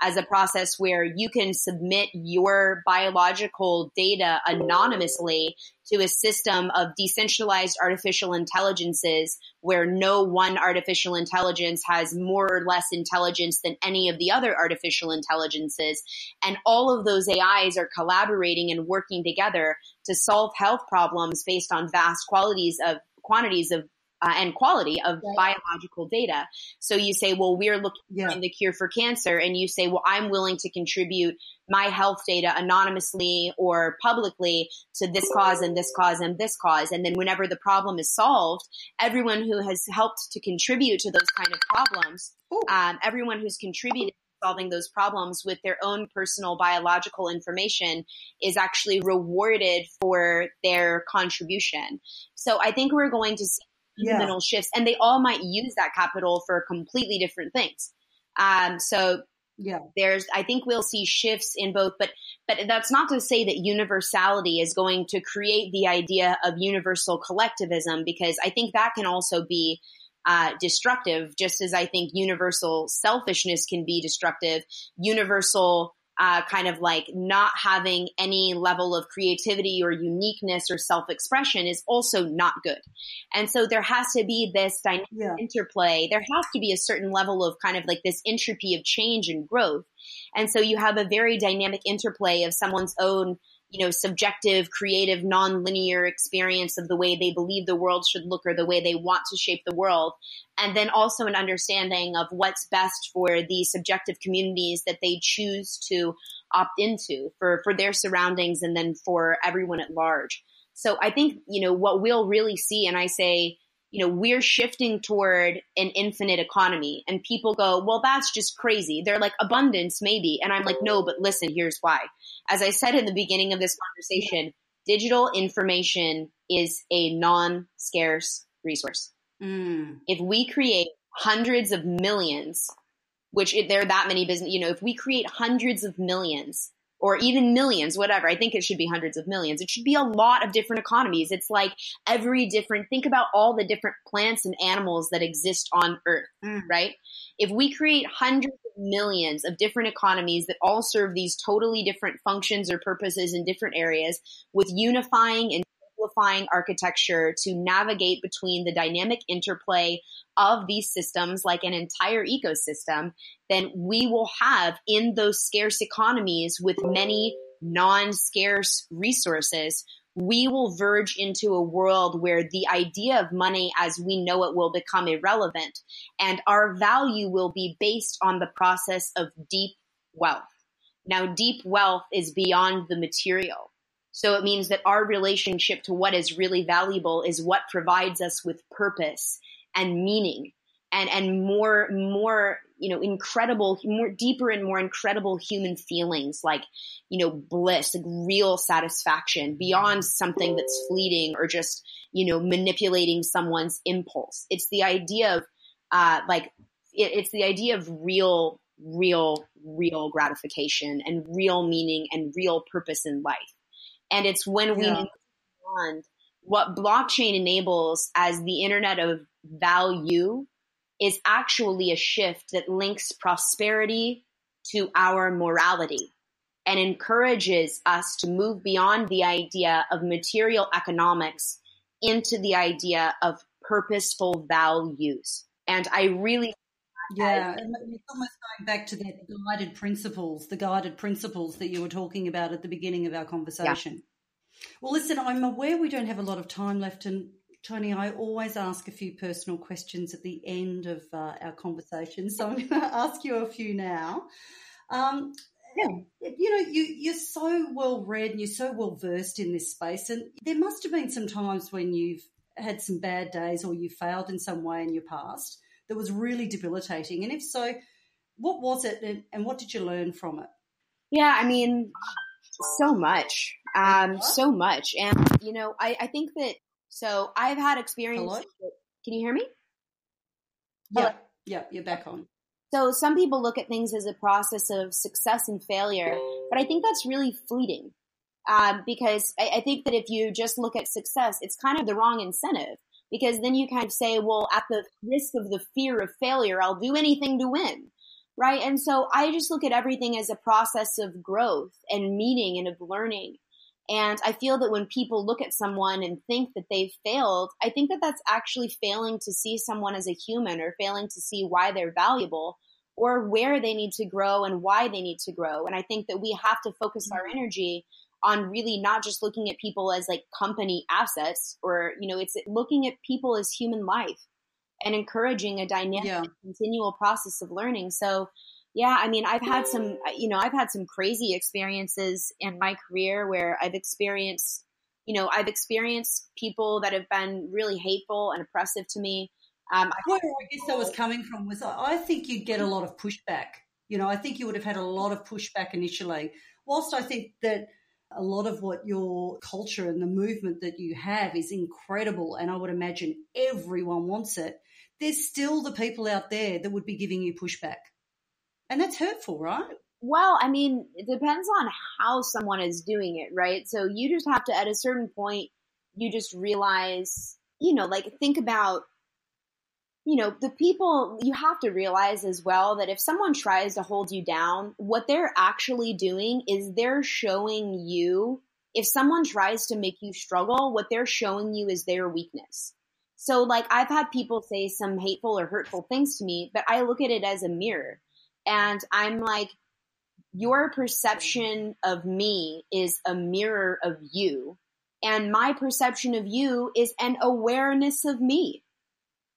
as a process where you can submit your biological data anonymously to a system of decentralized artificial intelligences where no one artificial intelligence has more or less intelligence than any of the other artificial intelligences. And all of those AIs are collaborating and working together to solve health problems based on vast qualities of quantities of uh, and quality of right. biological data. So you say, well, we're looking yeah. the cure for cancer, and you say, well, I'm willing to contribute my health data anonymously or publicly to this cause and this cause and this cause. And then whenever the problem is solved, everyone who has helped to contribute to those kind of problems, um, everyone who's contributed solving those problems with their own personal biological information is actually rewarded for their contribution. So I think we're going to see fundamental yeah. shifts, and they all might use that capital for completely different things. Um, so yeah, there's I think we'll see shifts in both, but but that's not to say that universality is going to create the idea of universal collectivism, because I think that can also be uh, destructive, just as I think universal selfishness can be destructive. Universal uh, kind of like not having any level of creativity or uniqueness or self expression is also not good. And so there has to be this dynamic yeah. interplay. There has to be a certain level of kind of like this entropy of change and growth. And so you have a very dynamic interplay of someone's own you know, subjective, creative, non-linear experience of the way they believe the world should look or the way they want to shape the world. And then also an understanding of what's best for the subjective communities that they choose to opt into for, for their surroundings and then for everyone at large. So I think, you know, what we'll really see, and I say, you know, we're shifting toward an infinite economy. And people go, well, that's just crazy. They're like, abundance, maybe. And I'm like, no, but listen, here's why. As I said in the beginning of this conversation, digital information is a non scarce resource. Mm. If we create hundreds of millions, which there are that many business, you know, if we create hundreds of millions or even millions, whatever. I think it should be hundreds of millions. It should be a lot of different economies. It's like every different, think about all the different plants and animals that exist on Earth, mm. right? If we create hundreds of millions of different economies that all serve these totally different functions or purposes in different areas with unifying and simplifying architecture to navigate between the dynamic interplay of these systems like an entire ecosystem, then we will have in those scarce economies with many non scarce resources, we will verge into a world where the idea of money as we know it will become irrelevant and our value will be based on the process of deep wealth. Now, deep wealth is beyond the material. So it means that our relationship to what is really valuable is what provides us with purpose and meaning and and more more you know incredible more deeper and more incredible human feelings like you know bliss like real satisfaction beyond something that's fleeting or just you know manipulating someone's impulse. It's the idea of uh like it, it's the idea of real real real gratification and real meaning and real purpose in life and it's when we yeah. beyond what blockchain enables as the internet of value is actually a shift that links prosperity to our morality and encourages us to move beyond the idea of material economics into the idea of purposeful values. And I really yeah, and it's almost going back to the guided principles, the guided principles that you were talking about at the beginning of our conversation. Yeah. Well, listen, I'm aware we don't have a lot of time left, and Toni, I always ask a few personal questions at the end of uh, our conversation, so I'm <laughs> going to ask you a few now. Um, yeah. You know, you, you're so well read and you're so well versed in this space, and there must have been some times when you've had some bad days or you failed in some way in your past that was really debilitating. And if so, what was it and, and what did you learn from it? Yeah, I mean, so much, um, so much. And, you know, I, I think that so I've had experience. Hello? Can you hear me? Yeah, yeah, you're back on. So some people look at things as a process of success and failure, but I think that's really fleeting. Um, because I, I think that if you just look at success, it's kind of the wrong incentive. Because then you kind of say, well, at the risk of the fear of failure, I'll do anything to win. Right. And so I just look at everything as a process of growth and meaning and of learning. And I feel that when people look at someone and think that they've failed, I think that that's actually failing to see someone as a human or failing to see why they're valuable or where they need to grow and why they need to grow. And I think that we have to focus our mm-hmm. energy on really not just looking at people as like company assets or, you know, it's looking at people as human life and encouraging a dynamic yeah. continual process of learning. So yeah, I mean, I've had some, you know, I've had some crazy experiences in my career where I've experienced, you know, I've experienced people that have been really hateful and oppressive to me. Um, Where I guess I was coming from was I think you'd get a lot of pushback. You know, I think you would have had a lot of pushback initially. Whilst I think that a lot of what your culture and the movement that you have is incredible, and I would imagine everyone wants it, there's still the people out there that would be giving you pushback. And that's hurtful, right? Well, I mean, it depends on how someone is doing it, right? So you just have to, at a certain point, you just realize, you know, like think about, you know, the people, you have to realize as well that if someone tries to hold you down, what they're actually doing is they're showing you, if someone tries to make you struggle, what they're showing you is their weakness. So, like, I've had people say some hateful or hurtful things to me, but I look at it as a mirror and I'm like, your perception of me is a mirror of you. And my perception of you is an awareness of me.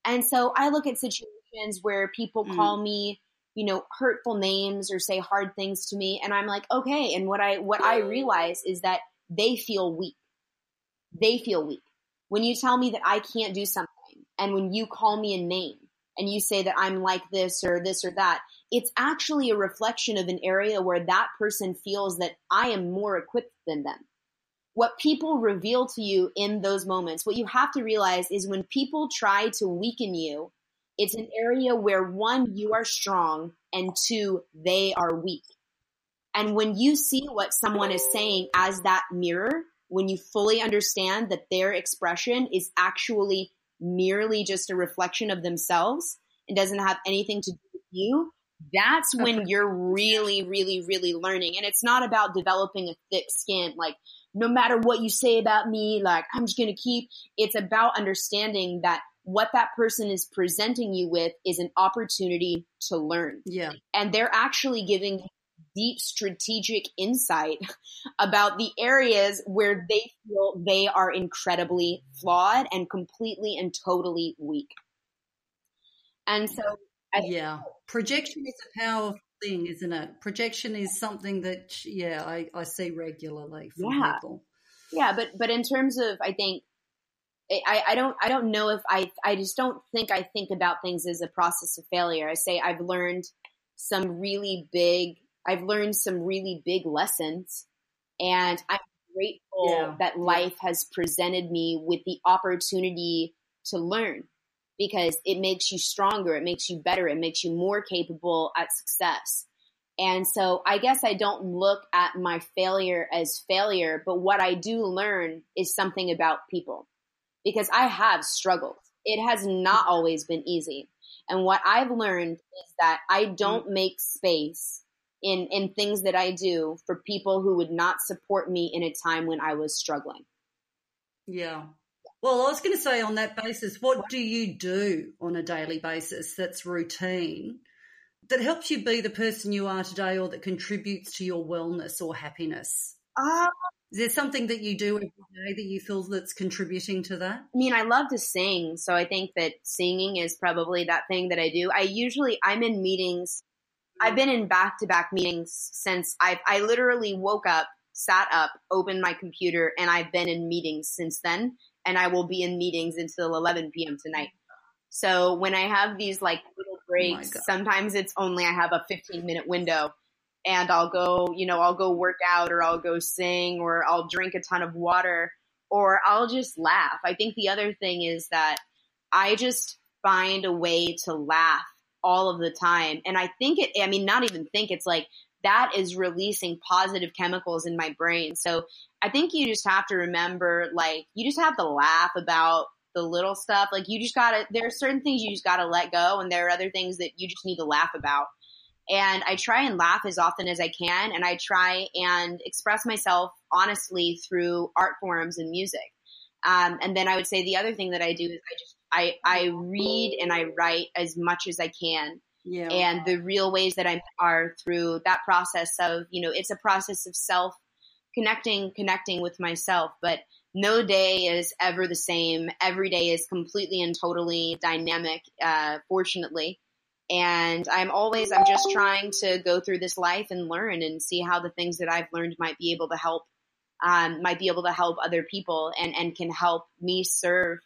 And so I look at situations where people mm. call me, you know, hurtful names or say hard things to me. And I'm like, okay. And what I, what I realize is that they feel weak. They feel weak. When you tell me that I can't do something and when you call me a name and you say that I'm like this or this or that, it's actually a reflection of an area where that person feels that I am more equipped than them. What people reveal to you in those moments, what you have to realize is when people try to weaken you, it's an area where one, you are strong, and two, they are weak. And when you see what someone is saying as that mirror, when you fully understand that their expression is actually merely just a reflection of themselves and doesn't have anything to do with you, that's when you're really, really, really learning. And it's not about developing a thick skin, like no matter what you say about me, like I'm just going to keep. It's about understanding that what that person is presenting you with is an opportunity to learn. Yeah. And they're actually giving deep strategic insight <laughs> about the areas where they feel they are incredibly flawed and completely and totally weak. And so, I yeah, projection is a powerful thing, isn't it? Projection is something that, yeah, I, I see regularly from yeah. people. Yeah, but but in terms of, I think I, I don't I don't know if I I just don't think I think about things as a process of failure. I say I've learned some really big I've learned some really big lessons and I'm grateful yeah. that life has presented me with the opportunity to learn because it makes you stronger, it makes you better, it makes you more capable at success. And so I guess I don't look at my failure as failure, but what I do learn is something about people because I have struggled. It has not always been easy. And what I've learned is that I don't make space in, in things that I do for people who would not support me in a time when I was struggling. Yeah. Well, I was going to say on that basis, what do you do on a daily basis that's routine that helps you be the person you are today or that contributes to your wellness or happiness? Uh, is there something that you do every day that you feel that's contributing to that? I mean, I love to sing, so I think that singing is probably that thing that I do. I usually I'm in meetings I've been in back to back meetings since I I literally woke up, sat up, opened my computer, and I've been in meetings since then. And I will be in meetings until 11 p.m. tonight. So when I have these like little oh breaks, oh sometimes it's only I have a 15 minute window and I'll go, you know, I'll go work out or I'll go sing or I'll drink a ton of water or I'll just laugh. I think the other thing is that I just find a way to laugh all of the time. And I think it, I mean, not even think, it's like that is releasing positive chemicals in my brain. So I think you just have to remember, like, you just have to laugh about the little stuff. Like, you just gotta, there are certain things you just gotta let go, and there are other things that you just need to laugh about. And I try and laugh as often as I can, and I try and express myself honestly through art forms and music. Um, and then I would say the other thing that I do is I just I I read and I write as much as I can. Yeah. And the real ways that I are through that process of, you know, it's a process of self connecting, connecting with myself, but no day is ever the same. Every day is completely and totally dynamic, uh, fortunately. And I'm always, I'm just trying to go through this life and learn and see how the things that I've learned might be able to help, um, might be able to help other people and, and can help me serve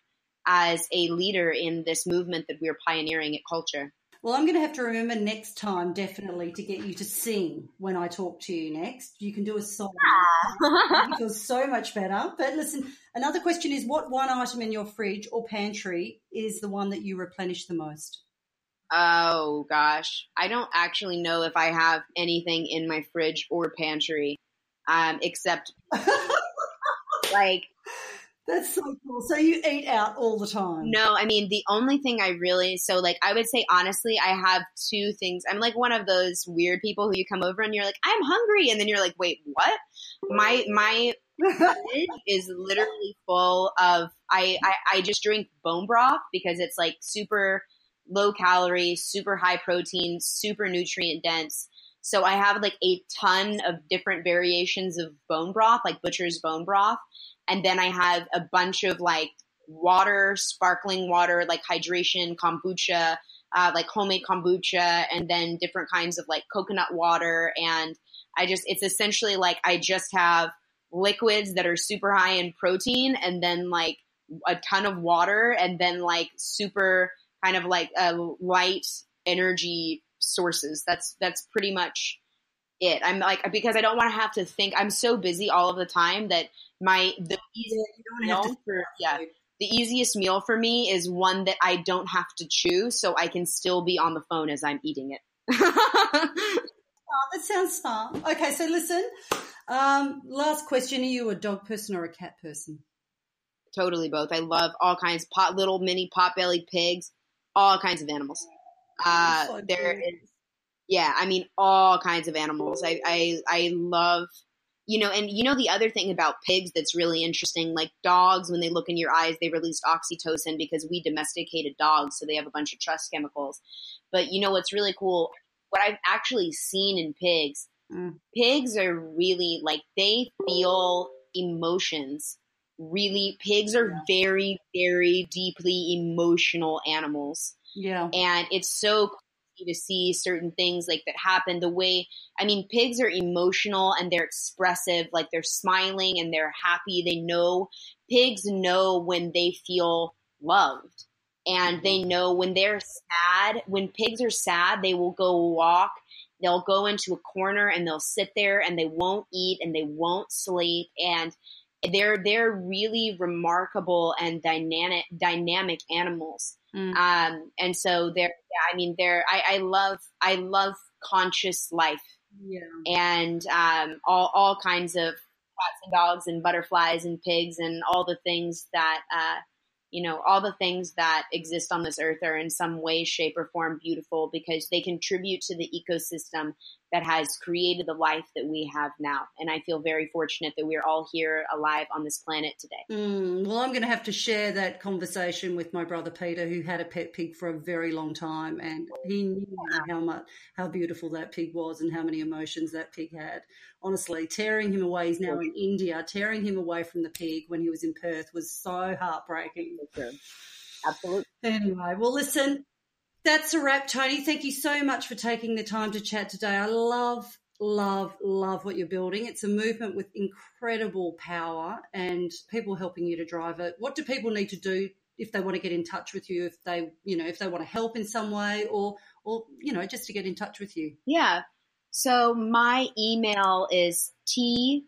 as a leader in this movement that we're pioneering at culture. Well, I'm going to have to remember next time definitely to get you to sing when I talk to you next. You can do a song. Ah. it feels so much better. But listen, another question is what one item in your fridge or pantry is the one that you replenish the most? Oh gosh, I don't actually know if I have anything in my fridge or pantry, um, except <laughs> like that's so cool. So you eat out all the time? No, I mean the only thing I really so like I would say honestly, I have two things. I'm like one of those weird people who you come over and you're like, I'm hungry, and then you're like, wait, what? My my <laughs> is literally full of I, I I just drink bone broth because it's like super low calorie, super high protein, super nutrient dense. So I have like a ton of different variations of bone broth, like butcher's bone broth and then I have a bunch of like water, sparkling water, like hydration, kombucha, uh, like homemade kombucha, and then different kinds of like coconut water. And I just, it's essentially like I just have liquids that are super high in protein and then like a ton of water and then like super kind of like a light energy sources. That's, that's pretty much it. I'm like, because I don't want to have to think, I'm so busy all of the time that my the easiest meal for yeah the easiest meal for me is one that I don't have to chew, so I can still be on the phone as I'm eating it. <laughs> Oh, that sounds fun. Okay, so listen. Um, last question: Are you a dog person or a cat person? Totally both. I love all kinds pot little mini pot-bellied pigs, all kinds of animals. Uh, so there is, yeah, I mean all kinds of animals. I, I I love you know, and you know the other thing about pigs that's really interesting, like dogs, when they look in your eyes, they release oxytocin because we domesticated dogs, so they have a bunch of trust chemicals. But you know what's really cool? What I've actually seen in pigs, mm. pigs are really like they feel emotions. Really, pigs are very, very deeply emotional animals. Yeah. And it's so to see certain things like that happen. The way i mean pigs are emotional and they're expressive like they're smiling and they're happy. They know pigs know when they feel loved and they mm-hmm. know when they're sad. When pigs are sad they will go walk. They'll go into a corner and they'll sit there and they won't eat and they won't sleep. And they're they're really remarkable and dynamic dynamic animals Mm. Um, and so there, yeah, I mean, there, I, I love, I love conscious life. Yeah. And um, all, all kinds of cats and dogs and butterflies and pigs and all the things that, uh, you know, all the things that exist on this earth are in some way, shape, or form beautiful because they contribute to the ecosystem that has created the life that we have now. And I feel very fortunate that we're all here alive on this planet today. Mm, well, I'm going to have to share that conversation with my brother Peter, who had a pet pig for a very long time, and he knew how much how beautiful that pig was and how many emotions that pig had. Honestly, tearing him away, he's now in India, tearing him away from the pig when he was in Perth was so heartbreaking. Absolutely. Anyway, well, listen, that's a wrap, Toni. Thank you so much for taking the time to chat today. I love, love, love what you're building. It's a movement with incredible power and people helping you to drive it. What do people need to do if they want to get in touch with you, if they, you know, if they want to help in some way or, or, you know, just to get in touch with you? Yeah. So my email is TLC,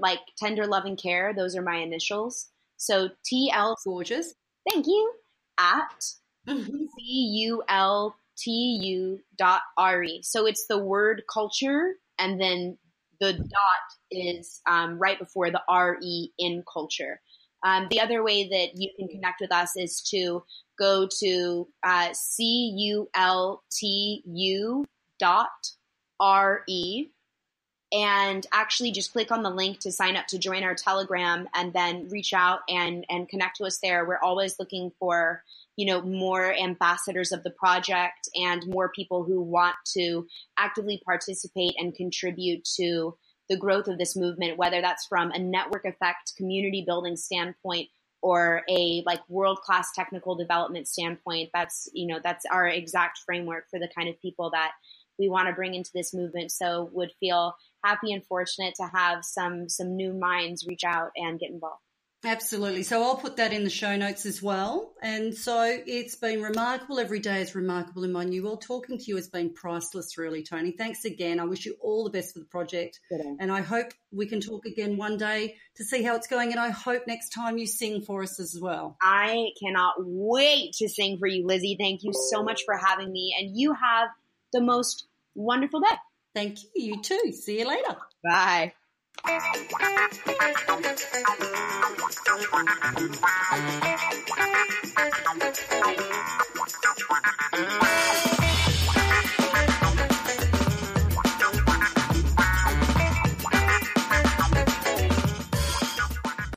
like tender loving care. Those are my initials. So TL. Gorgeous. Thank you. At C U L T U dot R E. So it's the word culture, and then the dot is um, right before the R E in culture. Um, the other way that you can connect with us is to go to uh, C U L T U dot R E and actually just click on the link to sign up to join our telegram and then reach out and and connect to us there we're always looking for you know more ambassadors of the project and more people who want to actively participate and contribute to the growth of this movement whether that's from a network effect community building standpoint or a like world class technical development standpoint. That's you know that's our exact framework for the kind of people that we want to bring into this movement. So would feel happy and fortunate to have some some new minds reach out and get involved Absolutely. So I'll put that in the show notes as well. And so it's been remarkable. Every day is remarkable in my new world. Talking to you has been priceless, really, Toni. Thanks again. I wish you all the best for the project. And I hope we can talk again one day to see how it's going. And I hope next time you sing for us as well. I cannot wait to sing for you, Lizzie. Thank you so much for having me. And you have the most wonderful day. Thank you. You too. See you later. Bye. Thank you.